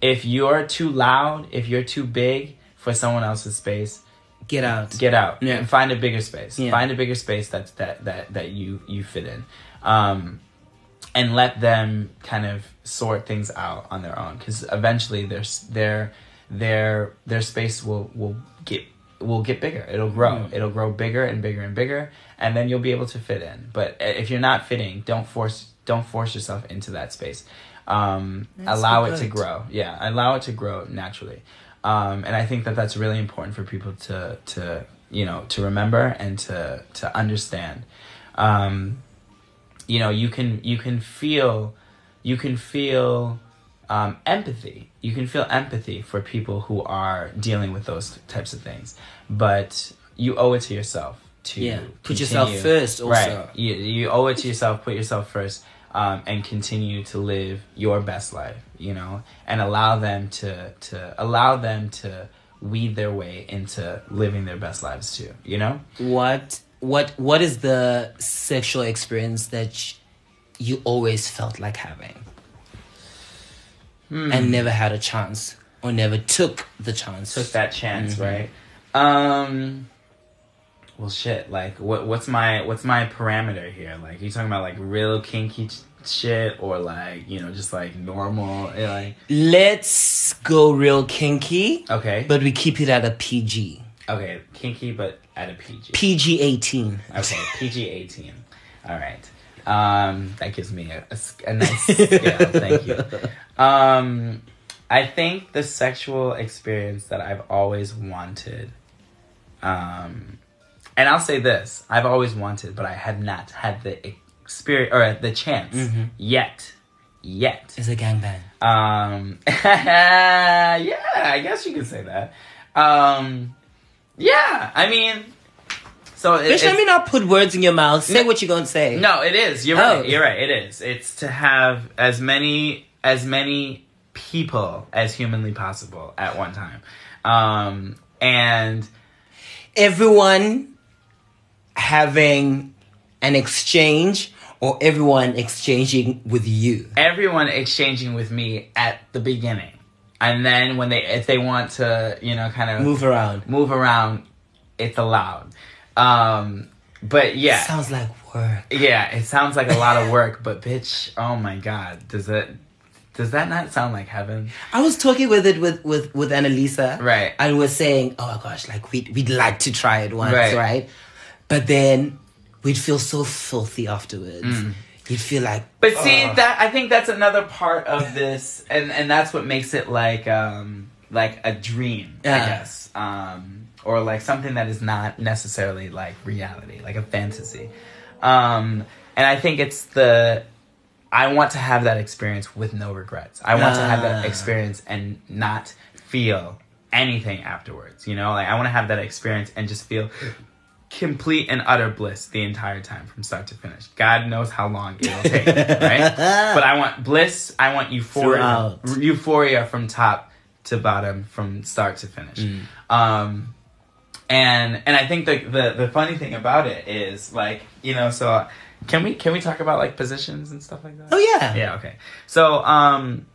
S3: if you're too loud, if you're too big for someone else's space,
S2: get out.
S3: get out
S2: Yeah.
S3: and find a bigger space.
S2: Yeah.
S3: Find a bigger space that's that that that you you fit in. Um, and let them kind of sort things out on their own because eventually their their their their space will will get will get bigger it'll grow
S2: Mm.
S3: it'll grow bigger and bigger and bigger and then you'll be able to fit in but if you're not fitting don't force don't force yourself into that space um, allow
S2: so
S3: it to grow yeah allow it to grow naturally um, and i think that that's really important for people to to you know to remember and to to understand. Um, you know you can you can feel you can feel um, empathy. You can feel empathy for people who are dealing with those types of things. But you owe it to yourself to
S2: Yeah, put yourself first also.
S3: right. You, you owe it to yourself. Put yourself first um, and continue to live your best life you know and allow them to to allow them to weed their way into living their best lives too you know
S2: What what what is the sexual experience that you always felt like having
S3: Hmm.
S2: and never had a chance or never took the chance?
S3: took that chance,
S2: Mhm.
S3: right? Um well shit, like what what's my what's my parameter here? Like you talking about like real kinky ch- shit or like, you know, just like normal eh, like
S2: Let's go real kinky,
S3: okay.
S2: but we keep it at a PG.
S3: okay, kinky but at a PG.
S2: PG eighteen.
S3: Okay, PG 18. All right. Um, that gives me a a nice scale. Thank you. Um, I think the sexual experience that I've always wanted, um, and I'll say this I've always wanted, but I have not had the experience or the chance yet. Yet.
S2: Is a gangbang.
S3: Um, yeah, I guess you could say that. Um, yeah, I mean, so it,
S2: Bitch,
S3: it's-
S2: let me not put words in your mouth. Say
S3: No.
S2: what you're gonna say.
S3: no, it is. You're
S2: Oh.
S3: right. You're right. It is. It's to have as many as many people as humanly possible at one time, um, and
S2: Everyone having an exchange or everyone exchanging with you.
S3: everyone exchanging with me at the beginning, and then when they if they want to, you know, kind of
S2: Move around.
S3: move around, it's allowed. Um, but yeah,
S2: Sounds like work.
S3: yeah, it sounds like a lot of work, but bitch, oh my god, does it? Does that not sound like heaven?
S2: I was talking with it with with with Annalisa,
S3: Right.
S2: And we're saying, "Oh my gosh, like we'd we'd like to try it once,
S3: Right.
S2: right?" But then we'd feel so filthy afterwards. You'd feel like,
S3: But see that I think that's another part of this, and and that's what makes it like um like a dream, I guess, um or like something that is not necessarily like reality, like a fantasy. Um, and I think it's the I want to have that experience with no regrets. I want to have that
S2: Ah.
S3: experience and not feel anything afterwards. You know, like I want to have that experience and just feel complete and utter bliss the entire time from start to finish. God knows how long it'll take, right? But I want bliss. I want euphoria,
S2: Throughout.
S3: euphoria from top to bottom, from start to finish.
S2: Mm.
S3: Um, and and I think the, the the funny thing about it is like you know so can we can we talk about like positions and stuff like that?
S2: "Oh yeah,
S3: Yeah, okay. So, um,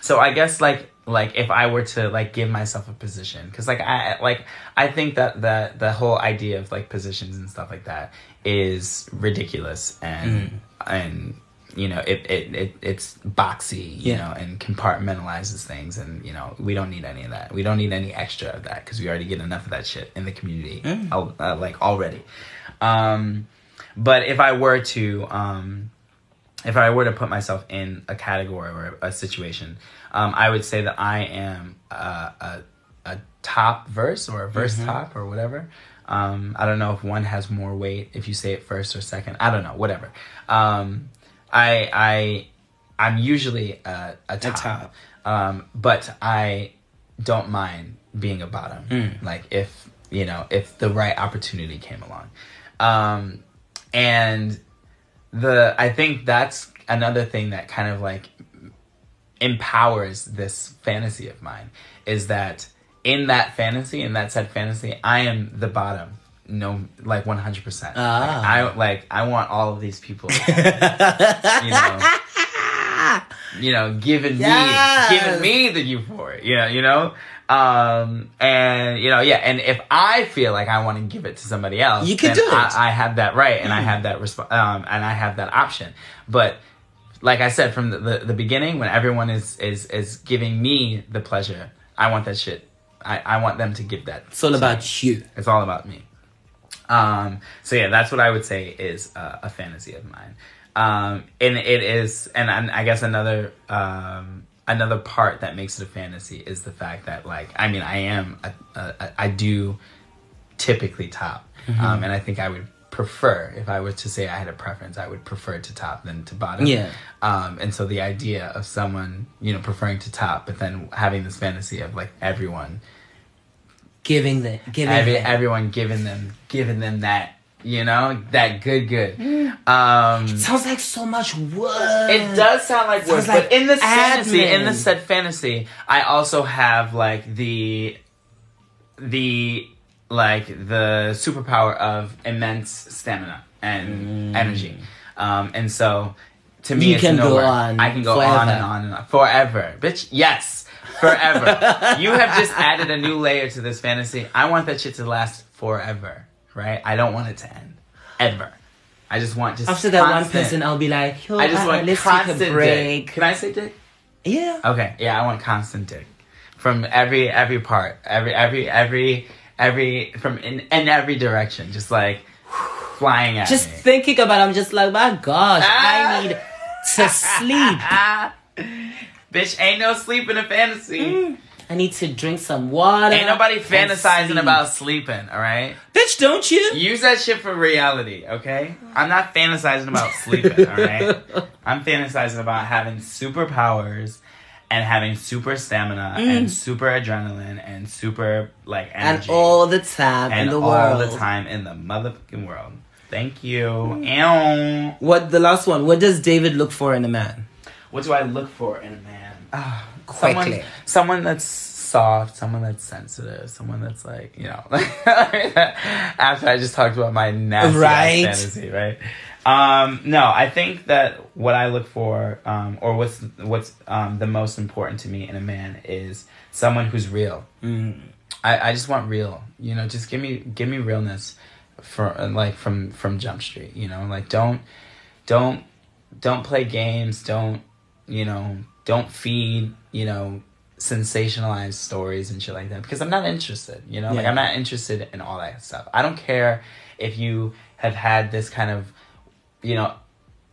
S3: so I guess like like if I were to like give myself a position. Because like I like I think that that the whole idea of like positions and stuff like that is ridiculous and and you know it, it, it it's boxy you
S2: Yeah.
S3: know and compartmentalizes things and you know we don't need any of that. We don't need any extra of that because we already get enough of that shit in the community al- uh, like already. Um but if I were to um if I were to put myself in a category or a situation, um, I would say that I am a, a, a top verse or a verse top or whatever. Um, I don't know if one has more weight if you say it first or second. I don't know, whatever. Um, I I I'm usually a, a top,
S2: top.
S3: Um, but I don't mind being a bottom. Like if you know if the right opportunity came along, um, and the I think that's another thing that kind of like empowers this fantasy of mine is that in that fantasy in that said fantasy I am the bottom no like 100%
S2: Ah.
S3: like, I like I want all of these people you know you know giving
S2: Yes.
S3: me giving me the euphoria you know you know um and you know yeah and if I feel like I want to give it to somebody else
S2: You can do it.
S3: I, I have that right and I have that resp- um and I have that option but like I said from the, the, the beginning, when everyone is, is is giving me the pleasure, I want that shit. I, I want them to give that.
S2: It's all about you.
S3: It's all about me. Um, so yeah, that's what I would say is uh, a fantasy of mine. Um, and it is, and, and I guess another um, another part that makes it a fantasy is the fact that like I mean I am a, a, a, I do typically top,
S2: Mm-hmm.
S3: um, and I think I would prefer if I was to say I had a preference, I would prefer to top than to bottom.
S2: Yeah.
S3: Um, and so the idea of someone you know preferring to top, but then having this fantasy of like everyone
S2: Giving the giving
S3: Every, everyone giving them giving them that you know that good good. Um
S2: sounds like so much work.
S3: it does sound like work
S2: like
S3: but in this fantasy in this said fantasy i also have like the the like the superpower of immense stamina and energy. Um and so to me
S2: Mm. You
S3: it's
S2: can go on
S3: i can go
S2: forever.
S3: on and on and on. Forever. Bitch yes. Forever. You have just added a new layer to this fantasy. I want that shit to last forever right i don't want it to end ever i just want just
S2: After that one person, I'll be like, Yo,
S3: I just
S2: uh,
S3: want
S2: let's
S3: constant
S2: take a break.
S3: dick. Can I say dick?
S2: Yeah.
S3: Okay, yeah, I want constant dick from every every part, every every every every from in in every direction, just like flying at
S2: Just
S3: me.
S2: thinking about, it, I'm just like, my gosh,
S3: Ah.
S2: I need to sleep.
S3: Bitch, ain't no sleep in a fantasy.
S2: I need to drink some water.
S3: Ain't nobody fantasizing
S2: sleep.
S3: about sleeping. All right,
S2: Bitch, don't you?
S3: use that shit for reality. Okay, I'm not fantasizing about sleeping. all right, I'm fantasizing about having superpowers. And having super stamina and super adrenaline and super like energy
S2: And all the time
S3: and
S2: in the
S3: all
S2: world.
S3: All the time in the motherfucking world. Thank you. Ew.
S2: What the last one? What does David look for in a man?
S3: What do I look for in a man? Ah,
S2: Quickly.
S3: Someone, someone that's soft, someone that's sensitive, someone that's like, you know, after I just talked about my nasty
S2: Right.
S3: fantasy, right? Um, no, I think that what I look for, um, or what's what's um, the most important to me in a man is someone who's real. I, I just want real. You know, just give me give me realness for like from from Jump Street. You know, like don't don't don't play games. Don't you know? Don't feed you know sensationalized stories and shit like that because I'm not interested. You know, like I'm not interested in all that stuff. I don't care if you have had this kind of you know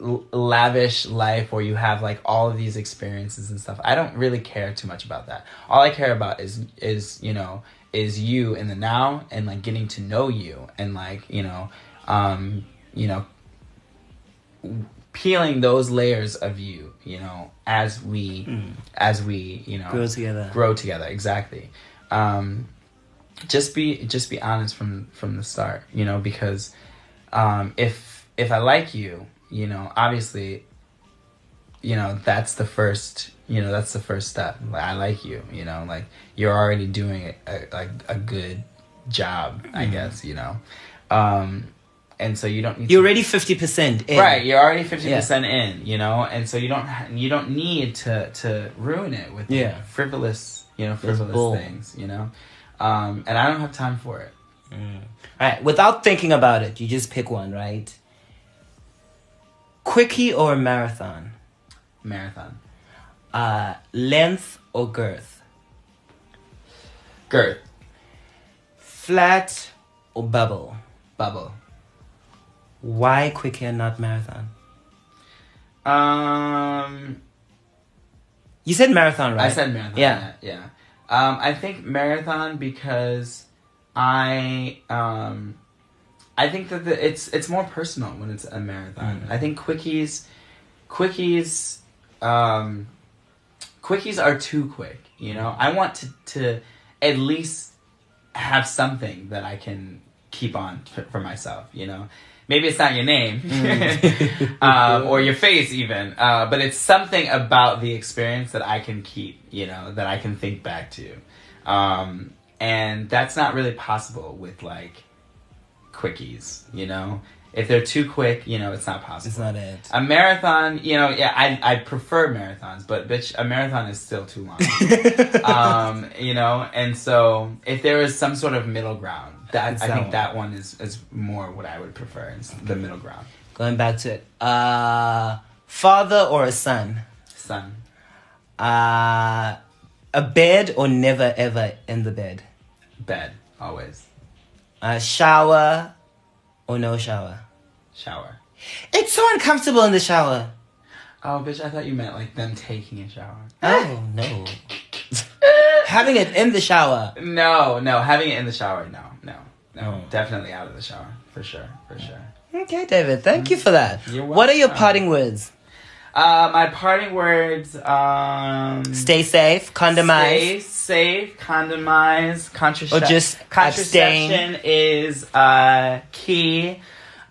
S3: l- lavish life where you have like all of these experiences and stuff i don't really care too much about that all i care about is is you know is you in the now and like getting to know you and like you know um you know peeling those layers of you you know as we as we you know
S2: Grow together.
S3: grow together. Exactly. Um just be just be honest from from the start you know because um if if i like you you know obviously you know that's the first you know that's the first step. Like i like you you know like you're already doing a, a, like a good job i guess you know. Um and so you don't need
S2: You're
S3: to,
S2: already fifty percent in.
S3: right. You're already fifty percent in, you know, and so you don't you don't need to to ruin it with
S2: Yeah.
S3: frivolous, you know, frivolous things, you know, um, and I don't have time for it.
S2: All right. Without thinking about it, you just pick one, right? Quickie or marathon?
S3: Marathon,
S2: Uh, length or girth?
S3: girth,
S2: Flat or bubble?
S3: bubble.
S2: Why quickie and not marathon?
S3: Um,
S2: You said marathon, right?
S3: I said marathon.
S2: Yeah.
S3: Yeah. Um, I think marathon because I um, I think that the, it's it's more personal when it's a marathon.
S2: Mm.
S3: I think quickies, quickies, um, quickies are too quick. You know, I want to to at least have something that I can keep on for, for myself. You know. Maybe it's not your name um, or your face, even, uh, but it's something about the experience that I can keep, you know, that I can think back to. Um, and that's not really possible with like quickies, you know? If they're too quick, you know, it's not possible.
S2: It's not it.
S3: A marathon, you know, yeah, I, I prefer marathons, but bitch, a marathon is still too long. um, you know, and so if there is some sort of middle ground, that
S2: It's
S3: I
S2: that
S3: think
S2: one.
S3: that one is, is more what I would prefer, is the middle ground.
S2: Going back to it. Uh, father or a son?
S3: Son.
S2: Uh, a bed or never ever in the bed?
S3: bed, always.
S2: A shower or no shower?
S3: Shower.
S2: It's so uncomfortable in the shower.
S3: Oh, bitch, I thought you meant like them taking a shower.
S2: Oh no. Having it in the shower.
S3: No, no, having it in the shower, no, no.
S2: Oh.
S3: Definitely out of the shower, for sure, for sure.
S2: Okay, David. Thank you for that.
S3: You're
S2: What are your parting words?
S3: Uh, my parting words, um...
S2: Stay safe. Condomize.
S3: Stay safe, condomize, contraception.
S2: Or just
S3: contraception is uh key.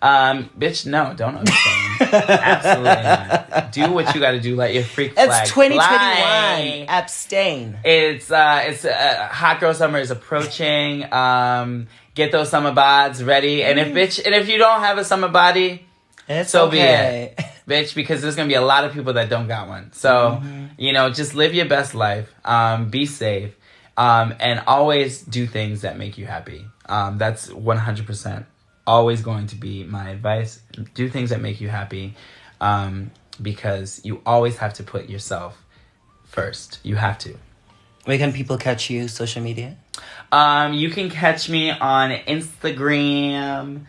S3: Um, bitch, no, don't abstain. Absolutely not. Do what you got to do. Let your freak flag
S2: It's 2021.
S3: fly.
S2: Abstain.
S3: It's uh, it's uh, hot girl summer is approaching. Um, get those summer bods ready, and if bitch, and if you don't have a summer body,
S2: It's
S3: So be
S2: it,
S3: bitch, because there's gonna be a lot of people that don't got one. So, you know, just live your best life. Um, be safe. Um, and always do things that make you happy. Um, that's 100% always going to be my advice. Do things that make you happy. Um, because you always have to put yourself first. You have to.
S2: Where can people catch you? Social media?
S3: Um, you can catch me on Instagram.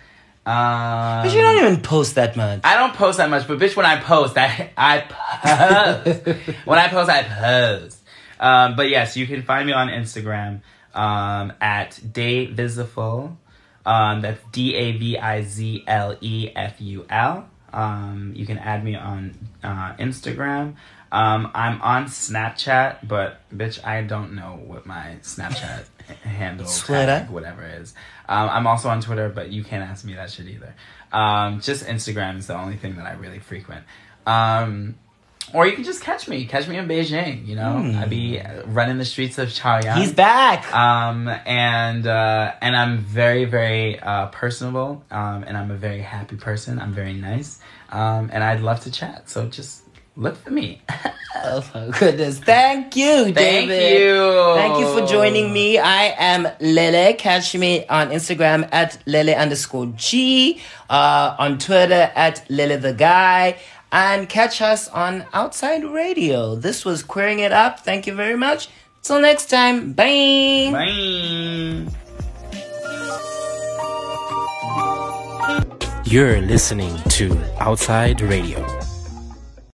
S3: Um,
S2: But you don't even post that much.
S3: I don't post that much, but bitch, when I post, I I post. when I post, I post. Um, but yes, you can find me on Instagram um, at Davizeful. Um, that's D A V I Z L E F U L. Um, you can add me on uh, Instagram. Um, I'm on Snapchat, but bitch, I don't know what my Snapchat handle,
S2: Twitter?
S3: tag, whatever is. Um, I'm also on Twitter, but you can't ask me that shit either. Um, just Instagram is the only thing that I really frequent. Um, or you can just catch me, catch me in Beijing. You know, I be running the streets of Chaoyang.
S2: He's back.
S3: Um, and uh, and I'm very very uh, personable. Um, and I'm a very happy person. I'm very nice. Um, and I'd love to chat. So just look for me.
S2: oh my goodness. Thank you,
S3: Thank
S2: David.
S3: you.
S2: Thank you for joining me. I am Lele. Catch me on Instagram at Lele underscore G, uh, on Twitter at Lele the Guy, and catch us on Outside Radio. This was Queering It Up. Thank you very much. Till next time. Bye.
S3: Bye.
S1: You're listening to Outside Radio.